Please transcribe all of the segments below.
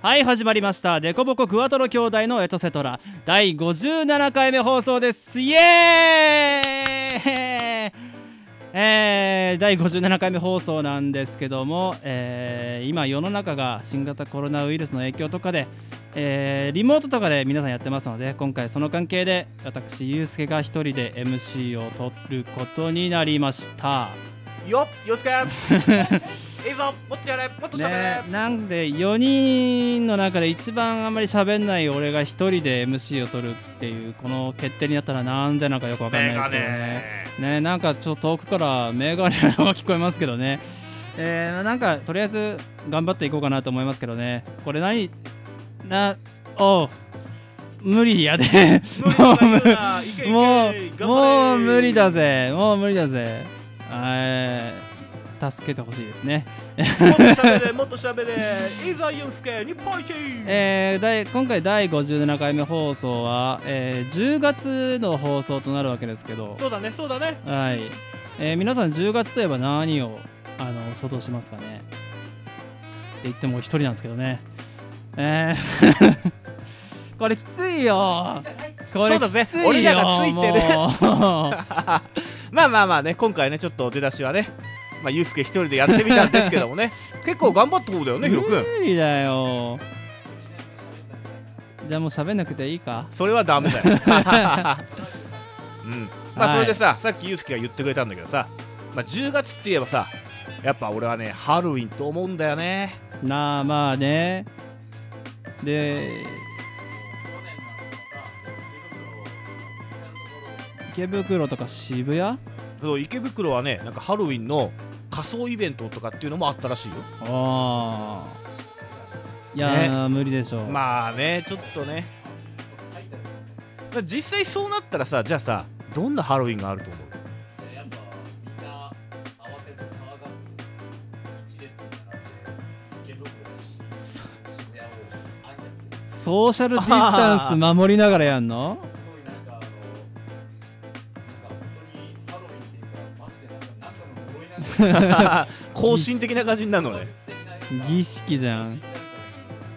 はい始まりました。デコボコクワトロ兄弟のエトセトラ。第57回目放送です。イエーイ！えー、第57回目放送なんですけども、えー今世の中が新型コロナウイルスの影響とかで、えーリモートとかで皆さんやってますので今回その関係で私ゆうすけが一人で MC を取ることになりました。よっよすけいいぞもっとやれもっとしゃべれ、ね、なんで4人の中で一番あんまり喋んない俺が一人で MC を取るっていうこの決定になったらなんでなんかよくわかんないですけどね。ねなんかちょっと遠くからメガネのが聞こえますけどね。えー、なんかとりあえず頑張っていこうかなと思いますけどね。これ何なおう無理やで。もう無もうもう無理だぜ。もう無理だぜ。えー助けてほしいですね。もっとしゃべれもっとしゃべれいざゆうすけ日本一。えー、第今回第57回目放送は、えー10月の放送となるわけですけど、そうだねそうだね。はい。えー皆さん10月といえば何をあの想像しますかね？って言っても一人なんですけどね。えー。これきついよ。これきついよ。俺らがついてるもう。まあまあまあね今回ねちょっと出だしはねまあゆうすけ一人でやってみたんですけどもね。結構頑張った方だよねヒロ君無理だよ。じゃあもう喋んなくていいか？それはダメだよ。うん。まあはい。それでさ、さっきゆうすけが言ってくれたんだけどさ、まあ、10月って言えばさやっぱ俺はねハロウィンと思うんだよね。なあまあね。で池袋とか渋谷？そう池袋はねなんかハロウィンの仮装イベントとかっていうのもあったらしいよ。ああいやー、無理でしょう、まあねちょっとね。まあ実際そうなったらさじゃあさどんなハロウィンがあると思う？ソーシャルディスタンス守りながらやんの？更新的な感じになるのね。儀式じゃん。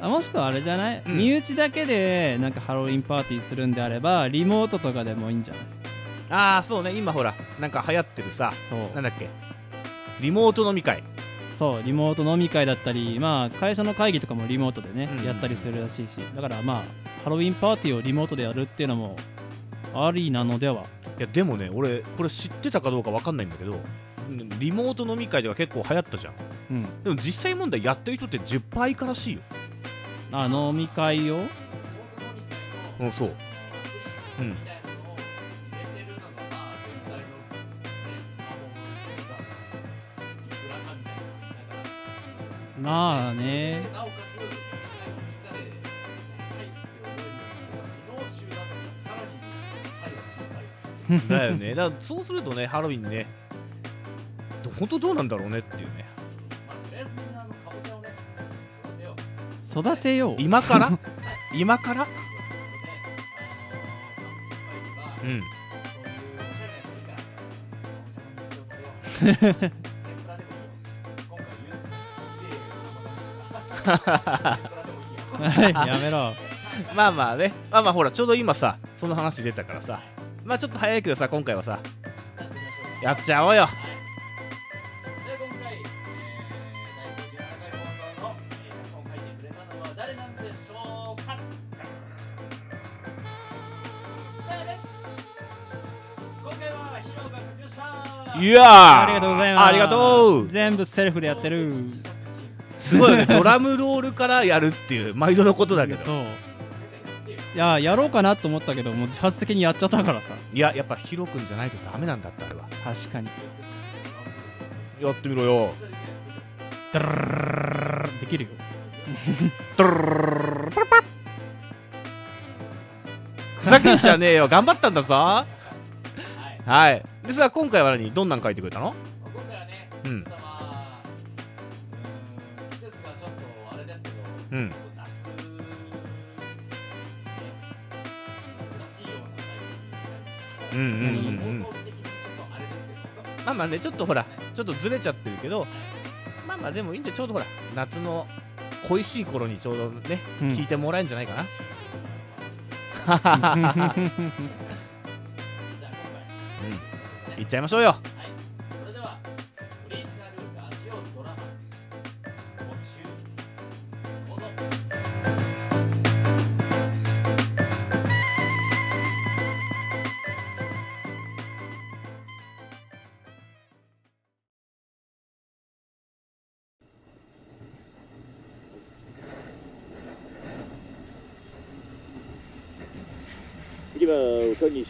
あもしくはあれじゃない、うん。身内だけでなんかハロウィンパーティーするんであればリモートとかでもいいんじゃない？ああそうね。今ほらなんか流行ってるさそう。なんだっけ？リモート飲み会。そうリモート飲み会だったりまあ会社の会議とかもリモートでね、うん。やったりするらしいし。だからまあハロウィンパーティーをリモートでやるっていうのもありなのでは？いやでもね俺これ知ってたかどうかわかんないんだけどうんリモート飲み会とか結構流行ったじゃん。うん。でも実際問題やってる人って10%以下らしいよ。あ飲み会をうんそう。うん。まあね。だよね。だからそうするとねハロウィンね。ど本当どうなんだろうねっていうね。育てよう。今から？今から？うん。やめろ。まあまあね。まあまあほらちょうど今さその話出たからさ。まあちょっと早いけどさ今回はさやっちゃおうよいやー。ありがとうございます。ありがとう。全部セルフでやってる。すごいよね。ドラムロールからやるっていう毎度のことだけど。そう。いややろうかなと思ったけどもう自発的にやっちゃったからさ。いややっぱヒロくんじゃないとダメなんだってあれは。確かに。やってみろよ。ダラララララできるよふざけんじゃねえよ頑張ったんだぞはいでさ今回は何？どんなん書いてくれたの？今回はね、うん。まあうーん季節がちょっとあれですけど、うん。夏、ね、夏らしいようなまあまあねちょっとほらちょっとずれちゃってるけどまあまあでもいいんでちょうどほら夏の恋しい頃にちょうどね、うん。聞いてもらえるんじゃないかな いっちゃいましょうよはい、それではオリジナルラジオドラマ途中どうぞ次は岡西、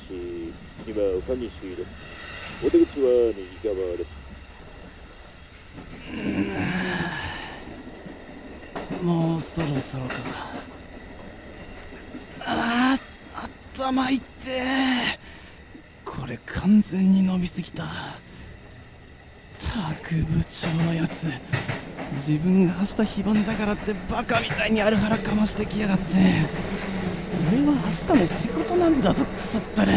次は岡西です。お出口は右側です。もうそろそろかあー頭いってこれ完全に伸びすぎたたく部長のやつ自分が明日非番だからってバカみたいにある腹かましてきやがって俺は明日も仕事なんだぞクソったれ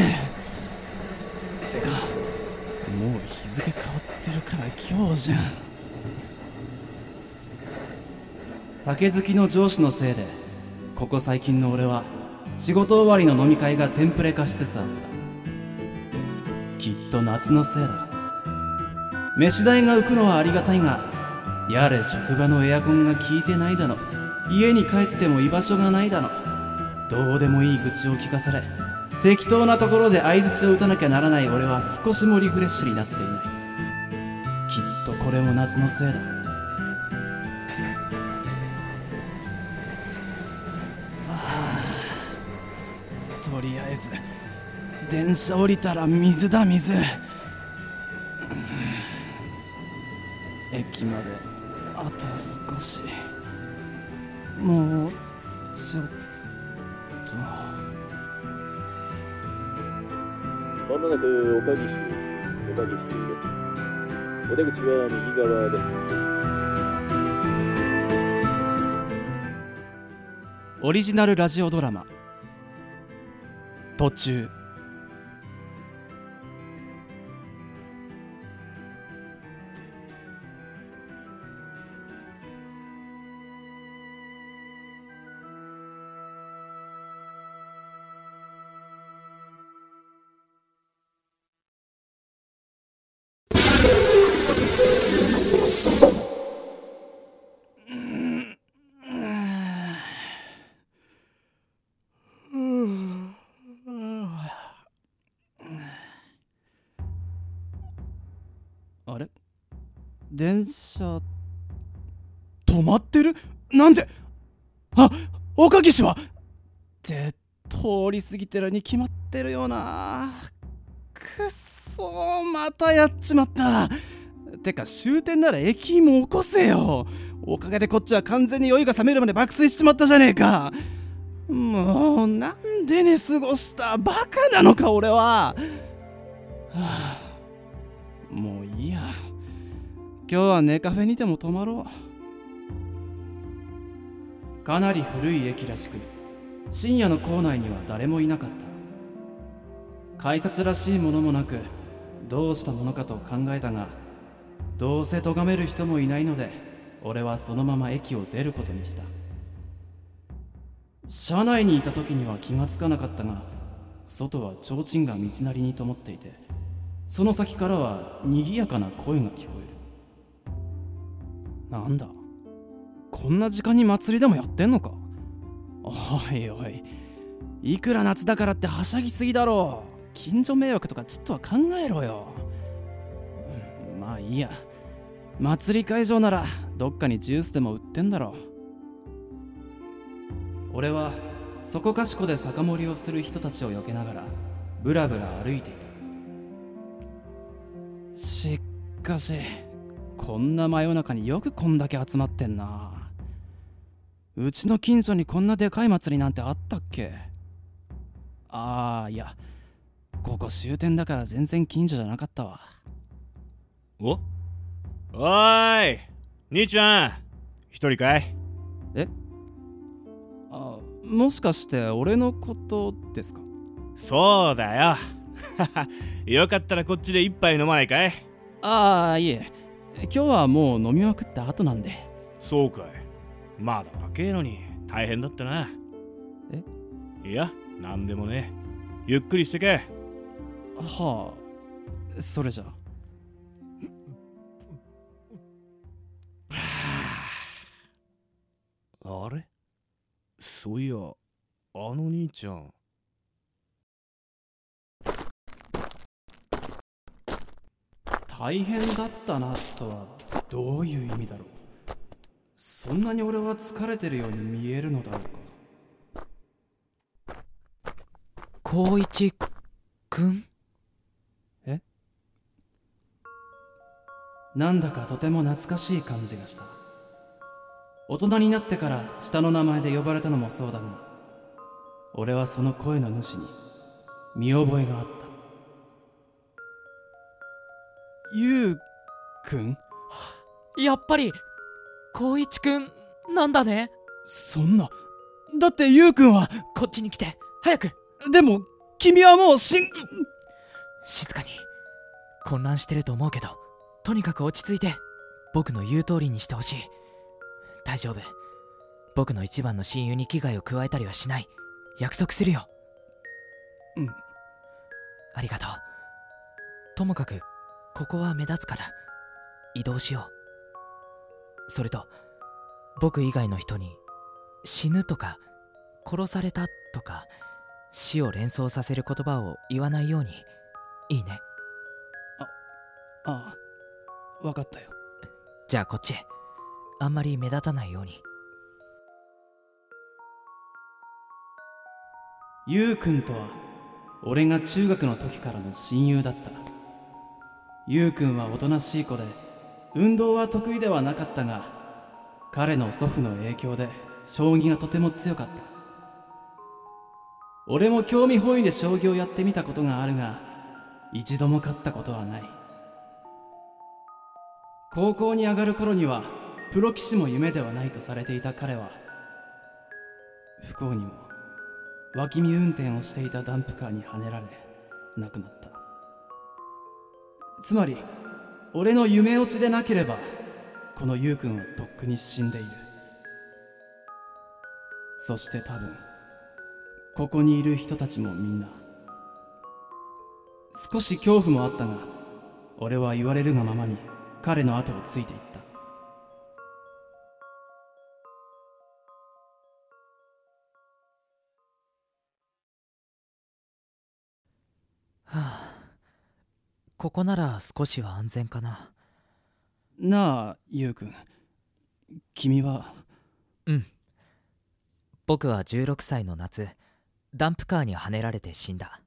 てかもう日付変わってるから今日じゃん酒好きの上司のせいでここ最近の俺は仕事終わりの飲み会がテンプレ化しつつあった。きっと夏のせいだ。飯代が浮くのはありがたいがやれ職場のエアコンが効いてないだの家に帰っても居場所がないだのどうでもいい愚痴を聞かされ適当なところで相槌を打たなきゃならない俺は少しもリフレッシュになっていないっとこれも夏のせいだ。とりあえず電車降りたら水だ水、駅まであと少し。もうちょっと。まもなく岡西、岡西です。お出口は右側です。オリジナルラジオドラマ途中過ぎてるに決まってるよな。くっそまたやっちまった。てか終点なら駅員も起こせよ。おかげでこっちは完全に酔いが冷めるまで爆睡しちまったじゃねえか。もうなんで寝過ごした。バカなのか俺は、はあ、もういいや。今日はネカフェにても泊まろう。かなり古い駅らしく。深夜の構内には誰もいなかった。改札らしいものもなくどうしたものかと考えたがどうせ咎める人もいないので俺はそのまま駅を出ることにした。車内にいた時には気がつかなかったが外は提灯が道なりに灯っていてその先からは賑やかな声が聞こえる。なんだこんな時間に祭りでもやってんのか？おいおい。いくら夏だからってはしゃぎすぎだろう。近所迷惑とかちっとは考えろよ、うんまあいいや。祭り会場ならどっかにジュースでも売ってんだろ俺はそこかしこで酒盛りをする人たちを避けながらブラブラ歩いていた。しっかしこんな真夜中によくこんだけ集まってんな。うちの近所にこんなでかい祭りなんてあったっけ？ああいやここ終点だから全然近所じゃなかったわ。お？おーい兄ちゃん一人かい？あもしかして俺のことですか？そうだよ。よかったらこっちで一杯飲まないかい？ああいえ今日はもう飲みまくった後なんで。そうかいまだ若えのに大変だったな。え？いやなんでもねゆっくりしてけ。はあ。それじゃ。あれ？そういやあの兄ちゃん。大変だったなとはどういう意味だろう？そんなに俺は疲れてるように見えるのだろうか。光一くん？なんだかとても懐かしい感じがした。大人になってから下の名前で呼ばれたのもそうだが俺はその声の主に見覚えがあった。ゆうくん？やっぱり光一くんなんだね。そんな。だってゆうくんは。こっちに来て。早く。でも君はもう死ん。静かに。混乱してると思うけど。とにかく落ち着いて。僕の言う通りにしてほしい。大丈夫。僕の一番の親友に危害を加えたりはしない。約束するよ。うん。ありがとう。ともかくここは目立つから。移動しようそれと僕以外の人に死ぬとか殺されたとか死を連想させる言葉を言わないように。いいね。ああ分かったよ。じゃあこっちへ。あんまり目立たないように。ゆうくんとは俺が中学の時からの親友だった。ゆうくんはおとなしい子で運動は得意ではなかったが彼の祖父の影響で将棋がとても強かった。俺も興味本位で将棋をやってみたことがあるが一度も勝ったことはない。高校に上がる頃にはプロ棋士も夢ではないとされていた彼は不幸にも脇見運転をしていたダンプカーにはねられ亡くなった。つまり俺の夢落ちでなければこの優くんはとっくに死んでいる。そして多分ここにいる人たちもみんな少し恐怖もあったが俺は言われるがままに彼の後をついていった。ここなら少しは安全かな。なあ優くん君は？うん。僕は16歳の夏ダンプカーにはねられて死んだ。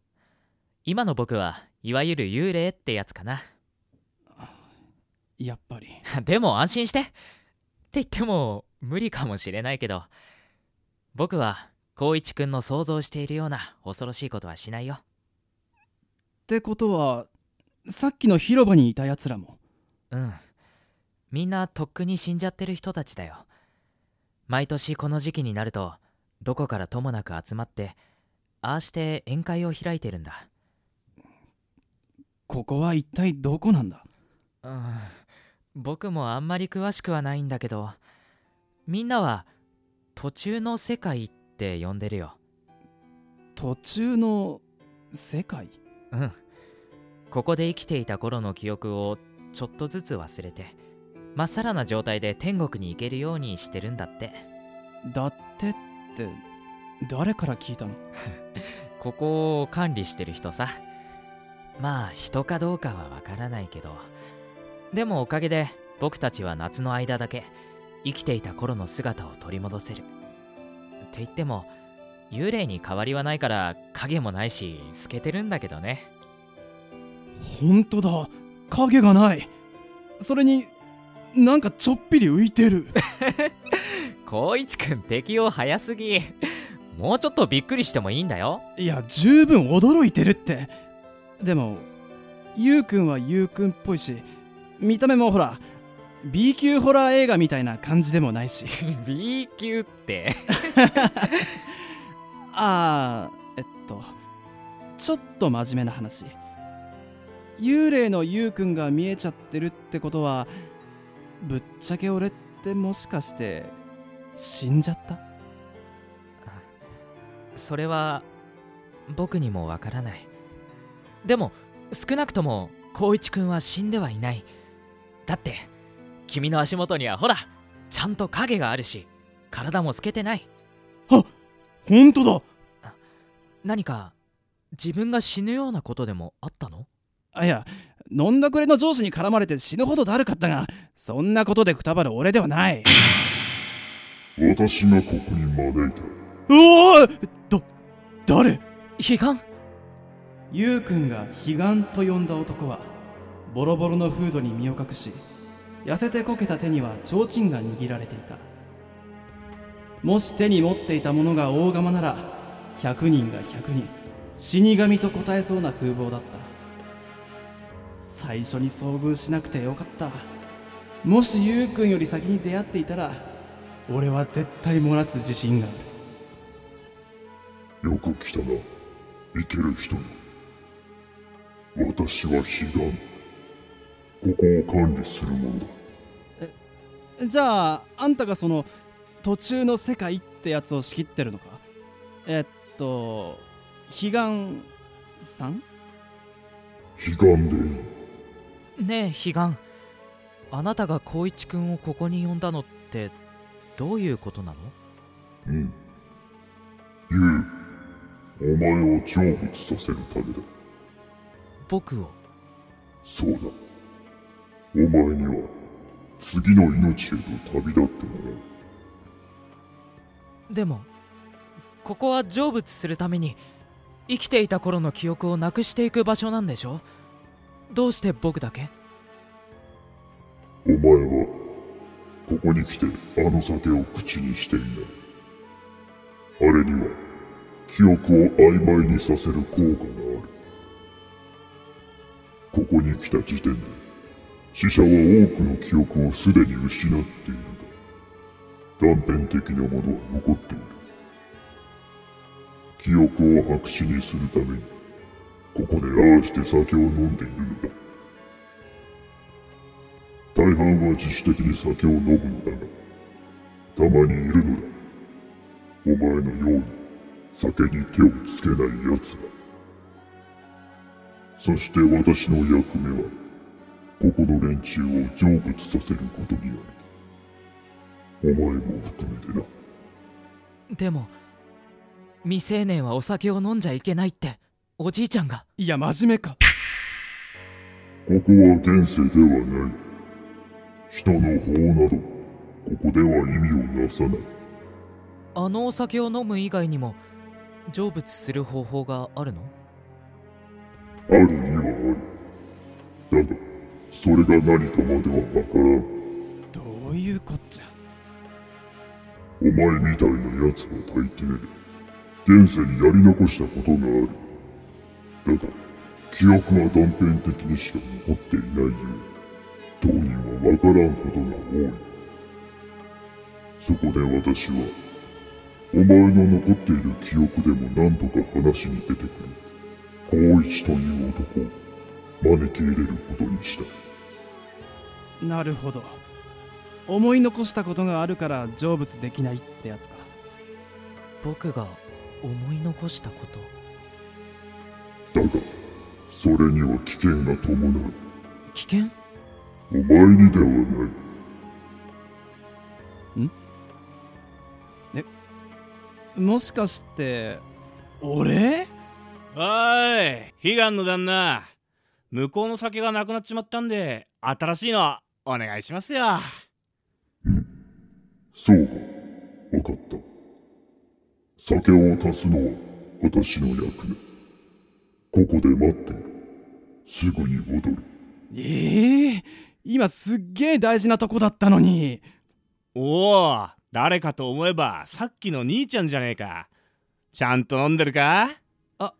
今の僕はいわゆる幽霊ってやつかな。やっぱり。でも安心して。って言っても無理かもしれないけど僕は光一くんの想像しているような恐ろしいことはしないよ。ってことはさっきの広場にいたやつらも。うん。みんなとっくに死んじゃってる人たちだよ。毎年この時期になるとどこからともなく集まってああして宴会を開いてるんだ。ここは一体どこなんだ？うん。僕もあんまり詳しくはないんだけどみんなは途中の世界って呼んでるよ。途中の世界？うんここで生きていた頃の記憶をちょっとずつ忘れてまっさらな状態で天国に行けるようにしてるんだって。だってって誰から聞いたの？ここを管理してる人さ。まあ人かどうかはわからないけど。でもおかげで僕たちは夏の間だけ生きていた頃の姿を取り戻せる。って言っても幽霊に変わりはないから影もないし透けてるんだけどね本当だ。影がない。それになんかちょっぴり浮いてる。光一くん適応早すぎ。もうちょっとびっくりしてもいいんだよ。いや十分驚いてるって。でもゆうくんはゆうくんっぽいし見た目もほら B 級ホラー映画みたいな感じでもないし。B 級って。ああえっとちょっと真面目な話幽霊のゆうくんが見えちゃってるってことはぶっちゃけ俺ってもしかして死んじゃった？それは僕にもわからない。でも少なくとも光一くんは死んではいない。だって君の足元にはほらちゃんと影があるし体も透けてない。本当だ！何か自分が死ぬようなことでもあったの？あいや飲んだくれの上司に絡まれて死ぬほどだるかったがそんなことでくたばる俺ではない。私がここに招いた。おおだ誰？悲願？ゆうくんが悲願と呼んだ男はボロボロのフードに身を隠し痩せてこけた手には提灯が握られていた。もし手に持っていたものが大釜なら100人が100人。死神と答えそうな風貌だった最初に遭遇しなくてよかった。もしゆうくんより先に出会っていたら俺は絶対漏らす自信がある。よく来たな。生ける人よ私は悲願ここを管理する者だ。じゃああんたがその途中の世界ってやつを仕切ってるのか？えっと彼岸さん？悲願で。いいねえ悲願あなたが光一くんをここに呼んだのってどういうことなの？うん。ゆう。お前を成仏させるためだ。僕を？そうだ。お前には次の命へと旅立ってもらう。でもここは成仏するために生きていた頃の記憶をなくしていく場所なんでしょ？どうして僕だけ？お前はここに来てあの酒を口にしていない。あれには記憶を曖昧にさせる効果がある。ここに来た時点で死者は多くの記憶をすでに失っているが断片的なものは残っている。記憶を白紙にするためにここでああして酒を飲んでいるのだ。大半は自主的に酒を飲むのだがたまにいるのだ。お前のように酒に手をつけない奴がそして私の役目はここの連中を成仏させることになる。お前も含めてな。でも未成年はお酒を飲んじゃいけないって。おじいちゃんが。いや真面目か。ここは現世ではない。人の法などここでは意味をなさない。あのお酒を飲む以外にも成仏する方法があるの？あるにはある。だがそれが何かまではわからん。どういうこっちゃ。お前みたいな奴は大抵現世にやり残したことがあるだ。が記憶は断片的にしか残っていないよう。当人はわからんことが多い。そこで私はお前の残っている記憶でも何度か話に出てくる。光一という男を招き入れることにした。なるほど。思い残したことがあるから成仏できないってやつか。僕が思い残したこと？だがそれには危険が伴う。危険？お前にではない。もしかして俺？おーい悲願の旦那。向こうの酒がなくなっちまったんで新しいのお願いしますよ。そうか。分かった。酒を足すのは私の役目ここで待ってすぐに戻る。ええ今すっげえ大事なとこだったのに。おお誰かと思えばさっきの兄ちゃんじゃねえか。ちゃんと飲んでるか？あ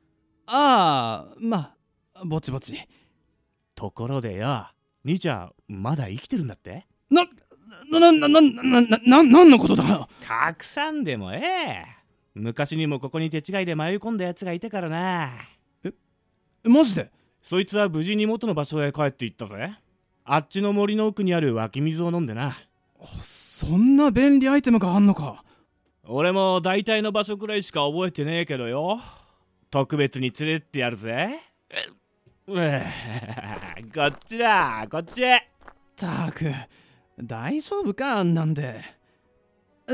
あまあぼちぼち。ところでよ兄ちゃんまだ生きてるんだって？なななななななななんのことだ？隠さんでもええ。昔にもここに手違いで迷い込んだやつがいたからなマジで？そいつは無事に元の場所へ帰っていったぜ。あっちの森の奥にある湧き水を飲んでな。そんな便利アイテムがあんのか。俺も大体の場所くらいしか覚えてねえけどよ。特別に連れてってやるぜ。う えこっちだこっち。たく大丈夫かあんなんで。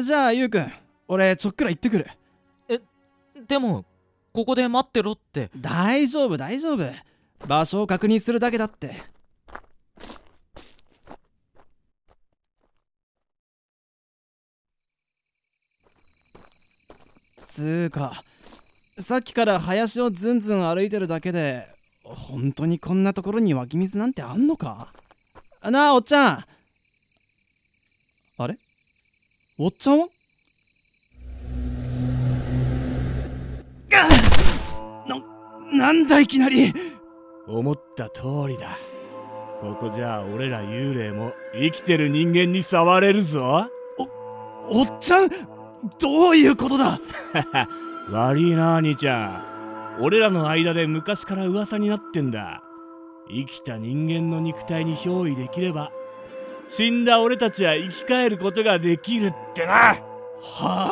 じゃあゆうくん俺ちょっくら行ってくる。でもここで待ってろって。大丈夫大丈夫。場所を確認するだけだって。つーかさっきから林をずんずん歩いてるだけで本当にこんなところに湧き水なんてあんのか？なあおっちゃん。あれ？おっちゃんは？ななんだいきなり。思った通りだ。ここじゃあ俺ら幽霊も生きてる人間に触れるぞ。おっちゃんどういうことだ。悪いな兄ちゃん。俺らの間で昔から噂になってんだ。生きた人間の肉体に憑依できれば死んだ俺たちは生き返ることができるってな。はあ？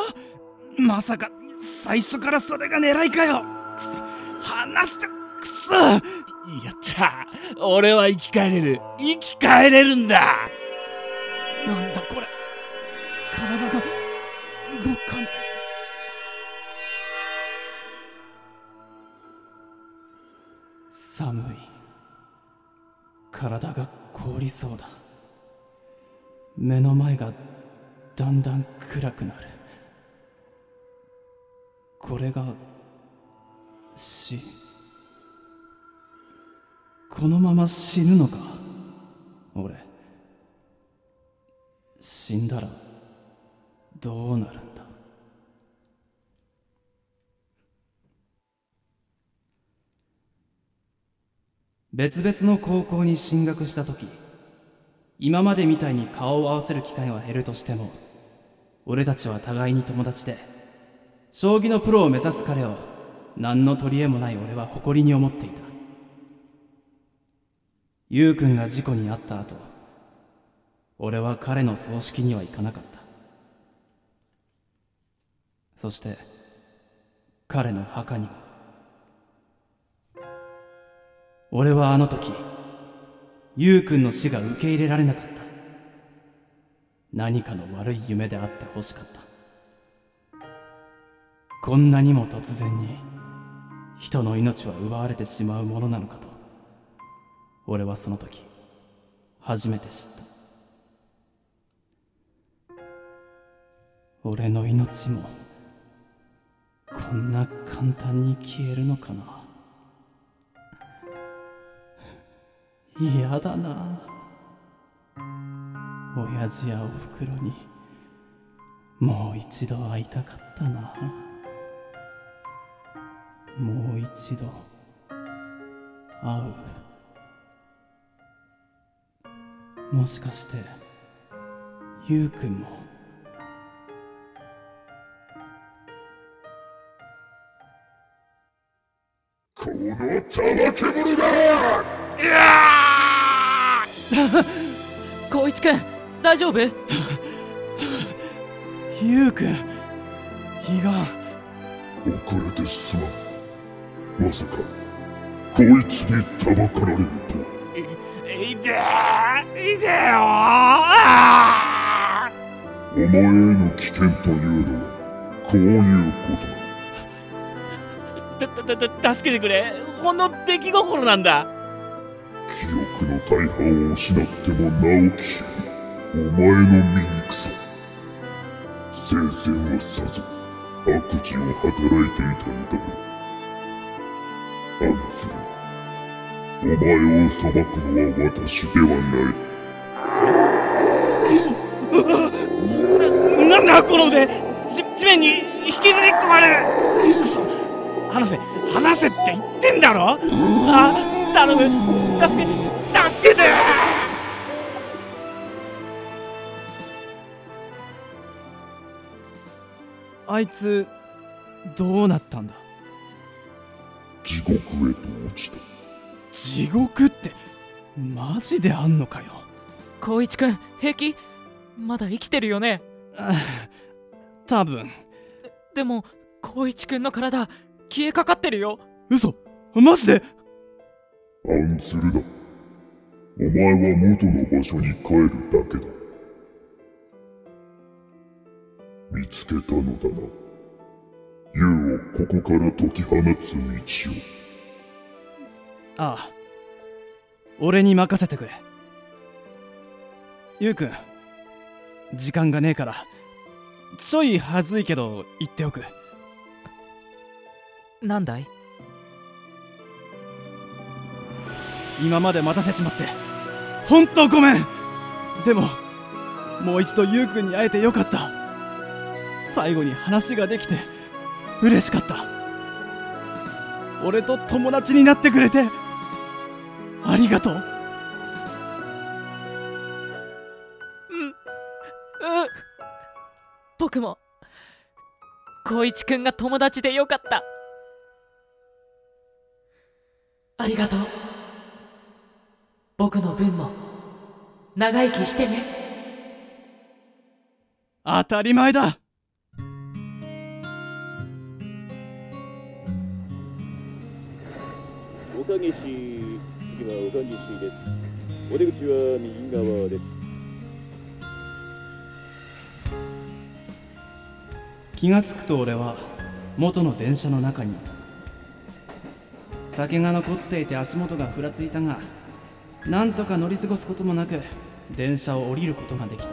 まさか最初からそれが狙いかよ話せくそ。やった。俺は生き返れる。生き返れるんだ。なんだこれ。体が動かない。寒い。体が凍りそうだ。目の前がだんだん暗くなる。これが死このまま死ぬのか？俺死んだらどうなるんだ？別々の高校に進学した時今までみたいに顔を合わせる機会は減るとしても俺たちは互いに友達で将棋のプロを目指す彼を何の取り柄もない俺は誇りに思っていた。ゆうくんが事故に遭った後俺は彼の葬式には行かなかった。そして彼の墓にも。俺はあの時ゆうくんの死が受け入れられなかった。何かの悪い夢であってほしかった。こんなにも突然に人の命は奪われてしまうものなのかと。俺はその時初めて知った。俺の命もこんな簡単に消えるのかな。嫌だな。親父やおふくろにもう一度会いたかったな。もう一度。会う。もしかしてゆうくんも。この怠け者が 光一くん大丈夫？ゆうくん悲願遅れてすまんまさかこいつにたばかられるとは。いいてーいてよ。お前への危険というのはこういうことだ。ーだだだ助けてくれ。ほんの出来心なんだ。記憶の大半を失ってもなお消えお前の醜さ。聖戦はさぞ悪事を働いていたのだろうアンズルお前を裁くのは私ではない。ななんだこの腕地地面に引きずり込まれる。くそ。離せ離せって言ってんだろ？あ頼む。助け助けて！あいつどうなったんだ？地獄へと落ちた。地獄ってマジであんのかよ。光一くん平気？まだ生きてるよね？あ多分。でも光一くんの体消えかかってるよ。嘘？マジで？アンズルだ。お前は元の場所に帰るだけだ。見つけたのだなユウをここから解き放つ道を。ああ。俺に任せてくれ。ゆうくん時間がねえからちょいはずいけど言っておく。なんだい？今まで待たせちまって本当ごめん。でももう一度ゆうくんに会えてよかった。最後に話ができて嬉しかった。俺と友達になってくれてありがとう。うんうん。僕も光一くんが友達でよかった。ありがとう。僕の分も長生きしてね。当たり前だ岡岸次は岡岸ですお出口は右側です気がつくと俺は元の電車の中に酒が残っていて足元がふらついたがなんとか乗り過ごすこともなく電車を降りることができた。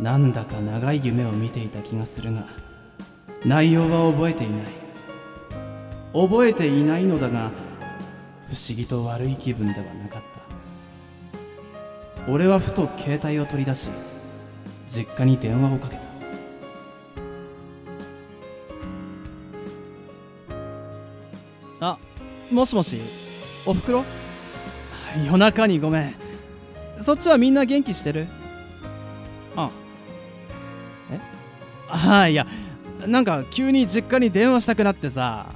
なんだか長い夢を見ていた気がするが内容は覚えていない。覚えていないのだが不思議と悪い気分ではなかった。俺はふと携帯を取り出し実家に電話をかけた。あもしもしおふくろ？夜中にごめん。そっちはみんな元気してる？あえ？ああいやなんか急に実家に電話したくなってさ。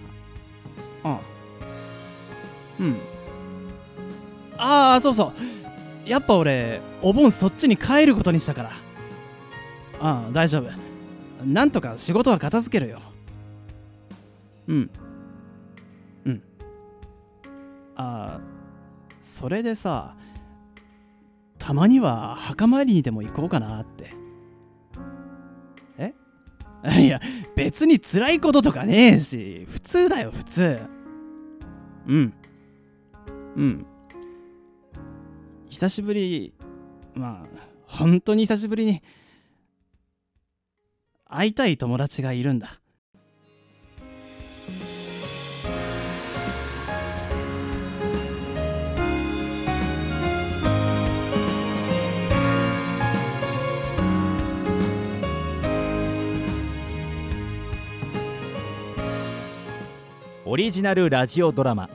ああそうそう。やっぱ俺お盆そっちに帰ることにしたから。ああ大丈夫。なんとか仕事は片付けるよ。うん。うん。ああそれでさたまには墓参りにでも行こうかなって。え？いや別に辛いこととかねえし。普通だよ普通。うん。うん。久しぶりまあ本当に久しぶりに会いたい友達がいるんだ。オリジナルラジオドラマ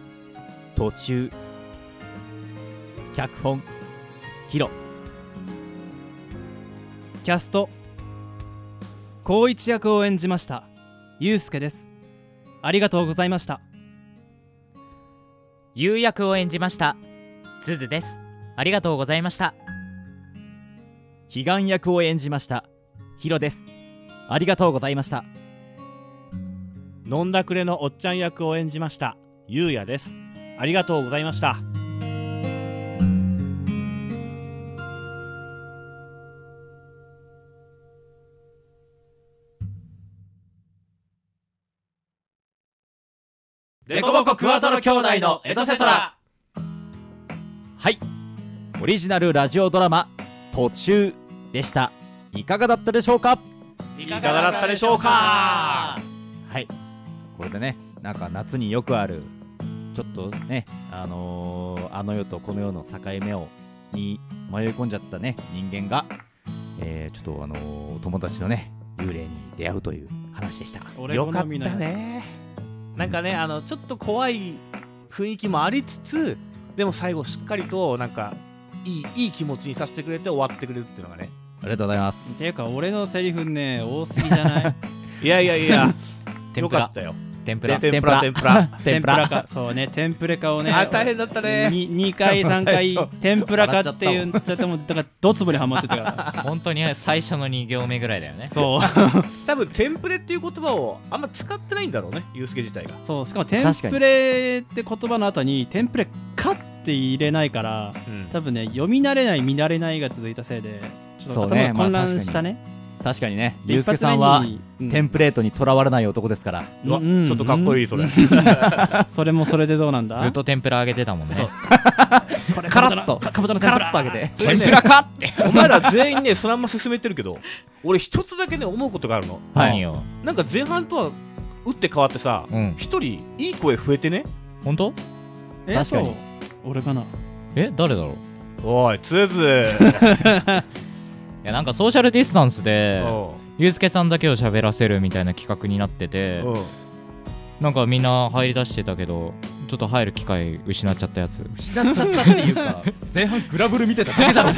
「途中」脚本ヒロ。キャスト光一役を演じましたゆうすけです。ありがとうございました。優役を演じましたズズです。ありがとうございました。悲願役を演じましたヒロです。ありがとうございました。飲んだくれのおっちゃん役を演じましたゆうやです。ありがとうございましたデコボコクワトロ兄弟のエトセトラ。はい。オリジナルラジオドラマ「途中」でした。いかがだったでしょうか？いかがだったでしょうか？はい。これでねなんか夏によくあるちょっとねあのーあの世とこの世の境目をに迷い込んじゃったね人間が、えーちょっとあのー友達のね幽霊に出会うという話でした。俺よかった好みのやつ。ねなんかねあのちょっと怖い雰囲気もありつつでも最後しっかりとなんかいいいい気持ちにさせてくれて終わってくれるっていうのがね。ありがとうございます。ていうか俺のセリフね多すぎじゃない？いやいやいや。よかったよ天ぷら。天ぷら。天ぷら。天ぷら。か。そうね。天ぷらかをね。あ大変だったね。に2回3回天ぷらかって言っちゃってもだからドツボにはまってたから。本当に最初の2行目ぐらいだよね。そう。多分テンプレっていう言葉をあんま使ってないんだろうねユースケ自体が。そう。しかもテンプレって言葉の後にテンプレかって入れないからうん。多分ね読み慣れない見慣れないが続いたせいでちょっと頭が混まあ乱したね、確かにね。でゆうすけさんはテンプレートにとらわれない男ですから。うわうんちょっとかっこいいそれ。うん。それもそれでどうなんだ？ずっと天ぷら揚げてたもんね。これカラッと。かかぼちゃのカラッと揚げて。天ぷらかって。お前ら全員ねそのまま進めてるけど俺一つだけね思うことがあるの。はい何よ？なんか前半とは打って変わってさうん。一人いい声増えてね？本当？え確かに。そう。俺かな。え誰だろう？おいつえずい やなんかソーシャルディスタンスでおゆうすけさんだけを喋らせるみたいな企画になっててなんかみんな入り出してたけどちょっと入る機会失っちゃったやつ。失っちゃったっていうか 前半グラブル見てただけだろし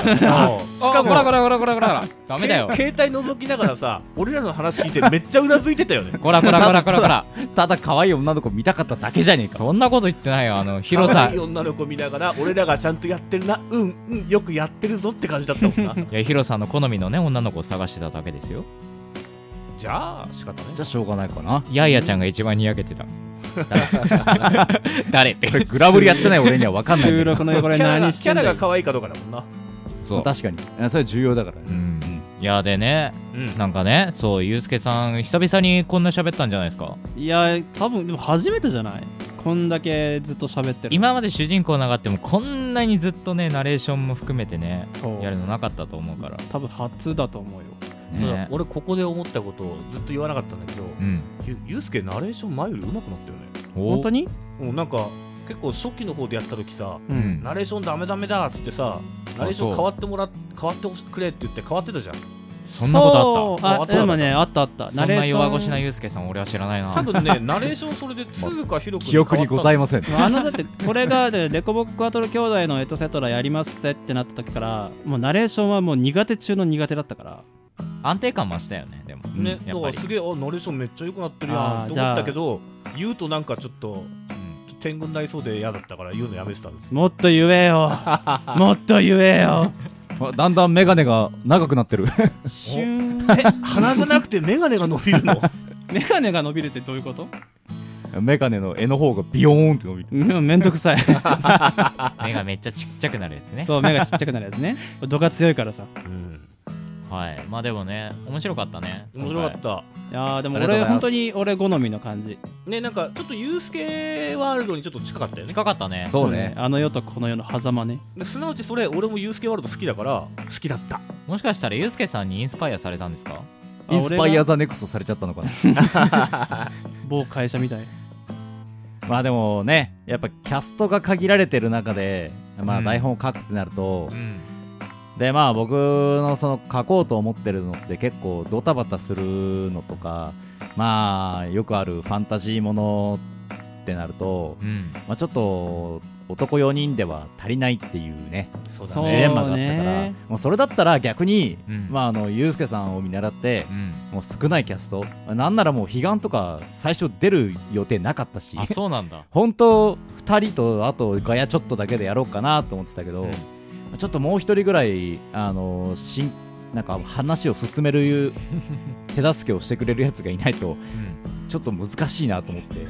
かもこらこらこらこらこらダメだよ。け携帯覗きながらさ俺らの話聞いてめっちゃうなずいてたよね。こらこらこらこらこら。ただ可愛い女の子見たかっただけじゃねえか。そんなこと言ってないよ。あの広さ可愛い女の子見ながら俺らがちゃんとやってるなうんうんよくやってるぞって感じだったもんな。いやヒロさんの好みのね女の子を探してただけですよじゃあ仕方ないじゃあしょうがないかな。ヤイヤちゃんが一番にやけてた。誰？ってグラブルやってない俺には分かんない収録の横でキャラが何してんだよ。キャラが可愛いかどうかだもんな。そう。確かに。あそれ重要だからね。うん。いやでねうん。なんかねそうゆうすけさん久々にこんな喋ったんじゃないですか？いや多分でも初めてじゃない？こんだけずっと喋ってる今まで主人公ながってもこんなにずっとねナレーションも含めてねやるのなかったと思うから。多分初だと思うよね。俺ここで思ったことをずっと言わなかったんだけどうん。ゆゆうすけナレーション前より上手くなったよね。お本当に？うんなんか結構初期の方でやった時さううん。んナレーションダメダメだっつってさナレーション変わってもらっ変わってほしくれって言って変わってたじゃん。そんなことあった？あでもねあったあった。そんな弱腰なナレーシゆうすけさん俺は知らないな。多分ねナレーションそれで通か広く記憶にございません。あのだってこれがでデコボコクワトロ兄弟のエトセトラやりますぜってなった時からもうナレーションはもう苦手中の苦手だったから安定感増したよねでも。ね、だやっぱり。すげえあナレーションめっちゃ良くなってるやんと思ったけど言うとなんかちょっとちょっと天狗になりそうで嫌だったから言うのやめてたんですもっと言えよ。もっと言えよ。あ だんだんメガネが長くなってる。鼻じゃなくて眼鏡が伸びるの？メガネが伸びるってどういうこと？メガネの柄の方がビヨーンって伸びる。うんめんどくさい。目がめっちゃちっちゃくなるやつね。そう目がちっちゃくなるやつね。度が強いからさはい。まあでもね面白かったね面白かった。いやーでも俺本当に俺好みの感じ。ねなんかちょっとユースケワールドにちょっと近かったよね。近かったね。そうね。あの世とこの世の狭間ね。ですなわちそれ俺もユースケワールド好きだから好きだった。もしかしたらゆうすけさんにインスパイアされたんですか？あ inspire the next されちゃったのかな。某会社みたい。まあでもねやっぱキャストが限られてる中でまうん。あ台本を書くってなるとう、んでまあ僕のその書こうと思ってるのって結構ドタバタするのとかまあよくあるファンタジーものってなると、うん。まあ、ちょっと男4人では足りないっていうねそうジレンマがあったからね。もうそれだったら逆に、うん。まああのユうスケさんを見習ってうん。もう少ないキャストなんならもう彼岸とか最初出る予定なかったしあそうなんだ。本当2人とあとガヤちょっとだけでやろうかなと思ってたけど、うんちょっともう一人ぐらいあのしんなんか話を進める 手助けをしてくれるやつがいないとちょっと難しいなと思って。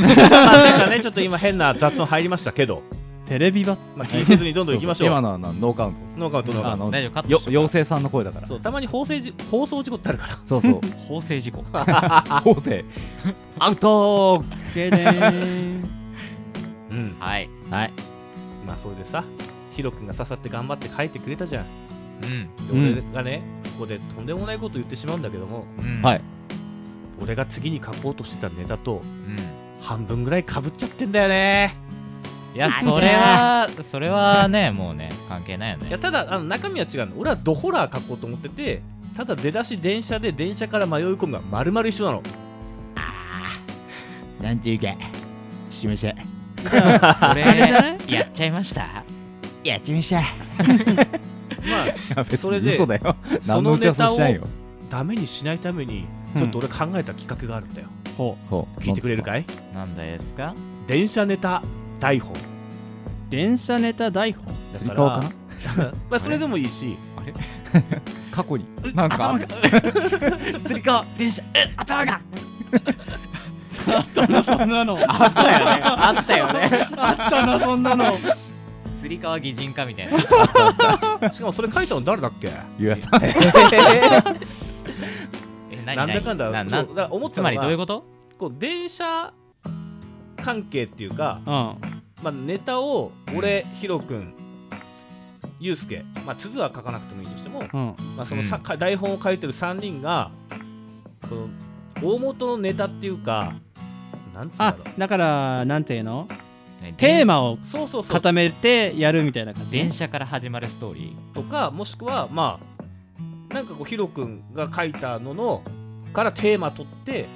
まあなんかねちょっと今変な雑音入りましたけど、テレビ版まあ、気にせずにどんどん行きましょう。今のはなノーカウンノーカウントノーカウント。大丈夫カットよしとく妖精さんの声だから。そうたまに放送事放送事故ってあるから。そうそう。法制事故。法制アウトゲーでー。んうん。はい。はい。まあそれでさヒロ君がささって頑張って書いてくれたじゃん。うん。俺がねここでとんでもないこと言ってしまうんだけどもうん。はい。俺が次に書こうとしてたネタとうん。半分ぐらいかぶっちゃってんだよね。いやそれはそれはね もうね関係ないよね。いやただあの中身は違うの。俺はドホラー書こうと思っててただ出だし電車で電車から迷い込むが丸々一緒なの。なんていうかしましたこれ やっちゃいましたやってみました まあ別それでに嘘だよ。その何の打ち合わせもしてないよ。ダメにしないためにちょっと俺考えた企画があるんだよ、ほほう。聞いてくれるかい？なんですか電車ネタ台本う電車ネタ台本だ釣り革かな？まあそれでもいいし。過去に。なんか？釣り革電車。え頭が。あったなそんなの。あったよね。あったよね。あったなそんなの釣り革擬人化みたいな。しかもそれ書いたの誰だっけ？ゆうやさん。え何なんだかんだ。ななそうだから思ったつまのがりどういうこと？こう電車関係っていうか、うん。まあ、ネタを俺ヒロ君ユうスケまあ鈴は書かなくてもいいとしても、うん。まあ、そのさ、うん。か台本を書いてる3人がこの大元のネタっていうかなんつうんだあろう。だからなんていうの？ねテーマを固めてやるみたいな感じ電車から始まるストーリとかもしくはまあなんかこうヒロ君が書いたののからテーマ取って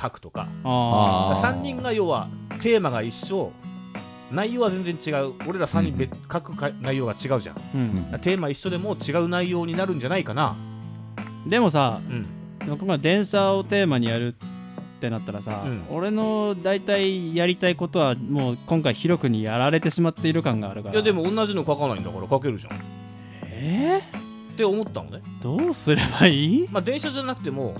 書くとか。ああー3人が要はテーマが一緒内容は全然違う。俺ら3人別、書くか内容が違うじゃん。ーうん。テーマ一緒でも違う内容になるんじゃないかな。でもさうん。僕が電車をテーマにやるってなったらさ、うん。俺の大体やりたいことはもう今回広くにやられてしまっている感があるから。いやでも同じの書かないんだから書けるじゃん。っえて思ったのね。ー、どうすればいい？まあ電車じゃなくても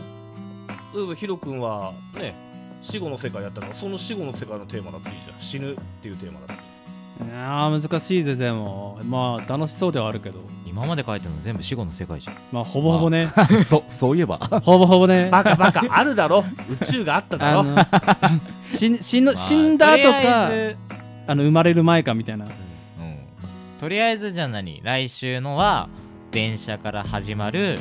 例えばヒロ君はね死後の世界やったからその死後の世界のテーマだっていいじゃん。死ぬっていうテーマだっていやー難しいぜでも。まあ楽しそうではあるけど。ー今まで書いてるの全部死後の世界じゃん。まあほぼほぼね。そそういえば。ほぼほぼね。バカバカ。あるだろ。宇宙があっただろ。死ん死んまあ死んだとかえあの生まれる前かみたいな。ずうん。とりあえずじゃあ何？来週のは電車から始まる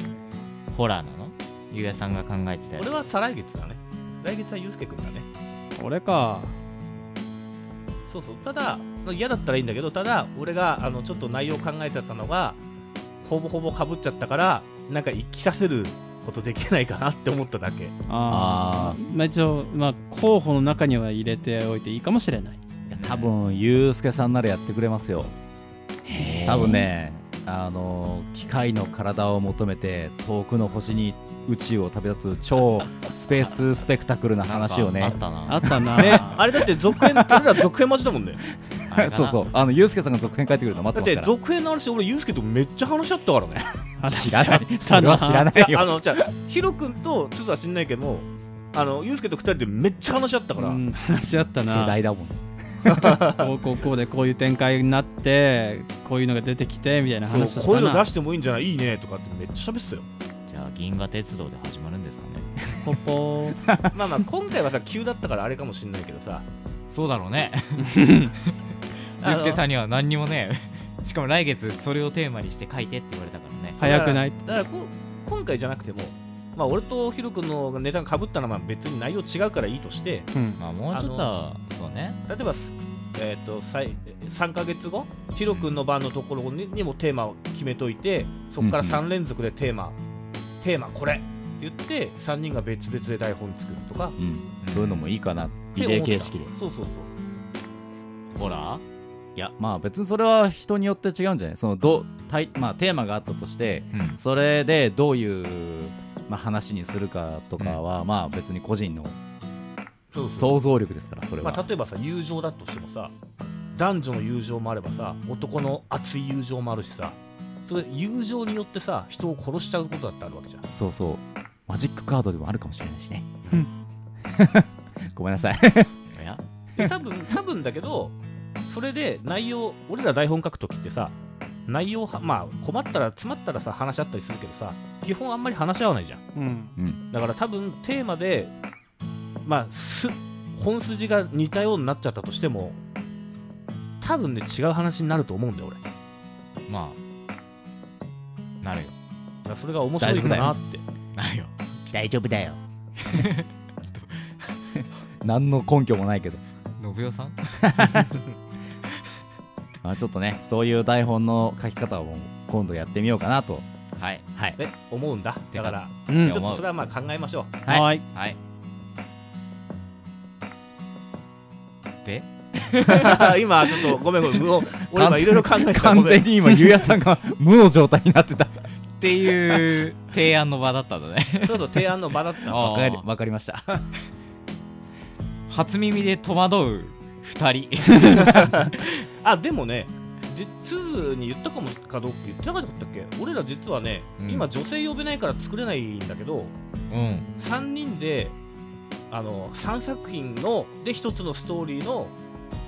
ホラーなの？ゆうやさんが考えてたやつ。俺は再来月だね。来月はユうスケ君だね。俺か。そうそう。ただ嫌だったらいいんだけどただ俺があのちょっと内容考えてたのがほぼほぼかぶっちゃったからなんか生きさせることできないかなって思っただけ。あー。まあ一応まあ候補の中には入れておいていいかもしれない。多分ゆうすけさんならやってくれますよ。多分ねあの機械の体を求めて遠くの星に宇宙を旅立つ超スペーススペクタクルな話をね。なんかああったな。ねあれだって続編俺ら続編待ちだもんね。そうそう。あのゆうすけさんが続編書いてくるの待だってってますから。続編の話俺ユうスケとめっちゃ話し合ったからね。知らない。それは知らないいやあよのじゃあヒロ君とつつは知んないけどもあのユうスケと二人でめっちゃ話し合ったから、うん話し合った世な代だもん こうこうこうでこういう展開になってこういうのが出てきてみたいな話をしたなそうこういうの出してもいいんじゃないいいねとかってめっちゃ喋ってたよ。じゃあ銀河鉄道で始まるんですかね。ポッポー。まあまあ今回はさ急だったからあれかもしんないけどさ。そうだろうね。ゆうすけさんには何にもねしかも来月それをテーマにして書いてって言われたからね。早くない？だからこ今回じゃなくてもまあ俺とヒロ君のネタがかぶったのはまあ別に内容違うからいいとしてうん。まあもうちょっとはそうね。例えばすえっ、と最3ヶ月後ヒロ君の番のところににもテーマを決めといてそこからうん3連続でテーマ、テーマこれって言って3人が別々で台本作るとか。うん。そういうのもいいかな。リレー形式で。そうそうそう。ほら。いやまあ別にそれは人によって違うんじゃない？そのどたい、まあ、テーマがあったとしてうん。それでどういう、まあ、話にするかとかは、まあ別に個人の想像力ですからそれは、まあ、例えばさ友情だとしてもさ男女の友情もあればさ男の熱い友情もあるしさそれ友情によってさ人を殺しちゃうことだってあるわけじゃん。そうそう。マジックカードでもあるかもしれないしね。ごめんなさい。いや。で多分多分だけどそれで内容俺ら台本書くときってさ内容はまあ困ったら詰まったらさ話し合ったりするけどさ基本あんまり話し合わないじゃん。うん。だから多分テーマでまあす本筋が似たようになっちゃったとしても多分ね違う話になると思うんだよ俺。まあなるよ。らそれが面白いかなって。なるよ。大丈夫だよ。何の根拠もないけど。信代さん？まあちょっとねそういう台本の書き方を今度やってみようかなと。はい。はい。ね思うんだ。だからうん。ちょっとそれはまあ考えましょう。はい。はい。はい。で？今ちょっとごめんごめん。もう俺今いろいろ考えてた。完全に今ゆうやさんが無の状態になってた。っていう提案の場だったんだね。そうそう提案の場だった。あわかりわかりました。初耳で戸惑う2人。あでもねじすずに言ったかもかどうか言ってなかったっけ？俺ら実はね、うん。今女性呼べないから作れないんだけどうん。3人であの3作品ので1つのストーリーの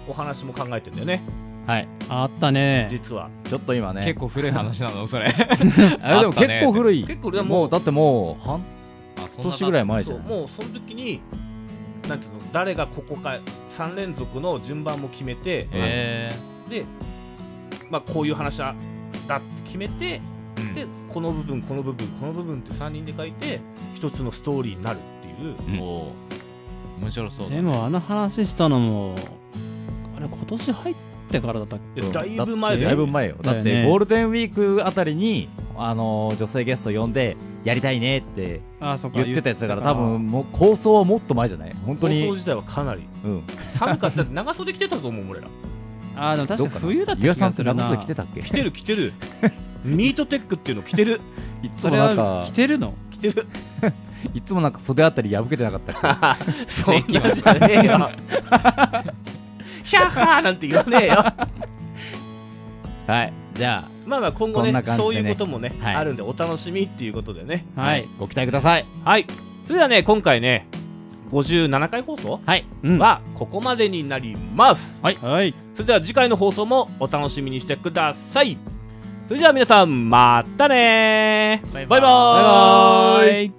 お話も考えてんだよね。はい。あったね。実は。ちょっと今ね。結構古い話なのそれ。あれでも結構古い。結構もうだってもう半年ぐらい前じゃないそうもうその時になんていうの誰がここか3連続の順番も決めて、えで、まあ、こういう話だだって決めてー、でこの部分この部分この部分って3人で書いて一つのストーリーになるっていう。うん、面白そうだでもあの話したのもあれ今年入ってからだったっけ？だいぶ前だよ。だいぶ前よ。だってゴールデンウィークあたりにあの女性ゲスト呼んでやりたいねってあそっか。言ってたやつだから多分もう構想はもっと前じゃない？本当に。放送自体はかなり。うん。寒かったって長袖着てたと思う 俺ら。あでも確かに冬だった気がするな。長袖着てたっけ？着てる着てる。ミートテックっていうの着てる。いつもなんかは着てるの？着てる。いつもなんか袖あたり破けてなかったっそんなんじゃねえよ。ヒャッハーなんて言わねえよ。けはいじゃまあまあ今後ねね。そういうこともね、はい。あるんでお楽しみっていうことでね。あはい。ご期待ください。はい。それではね今回ね57回放送はい。うん。はここまでになります、はい。はい。それでは次回の放送もお楽しみにしてください。それでは皆さんまたねバイバイ。バイバーイ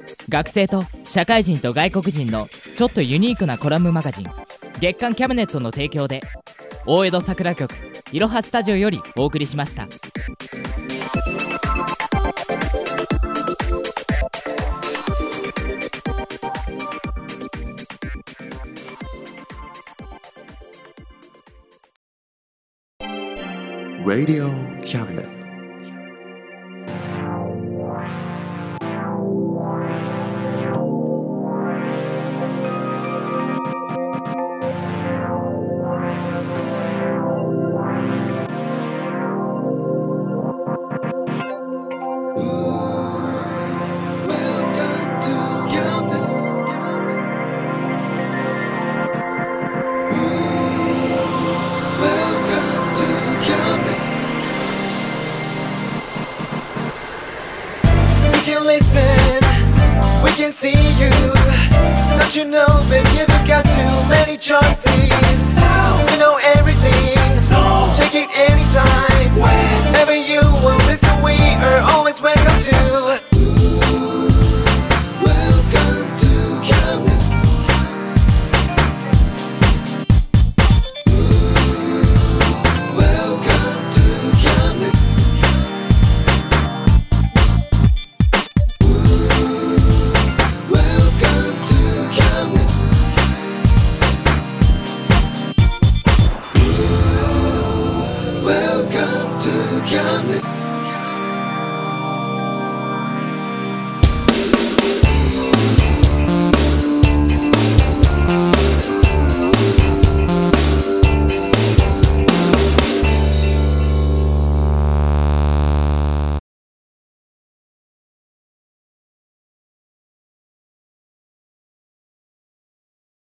学生と社会人と外国人のちょっとユニークなコラムマガジン月刊キャビネットの提供で大江戸桜局いろはスタジオよりお送りしました Radio Cabinet.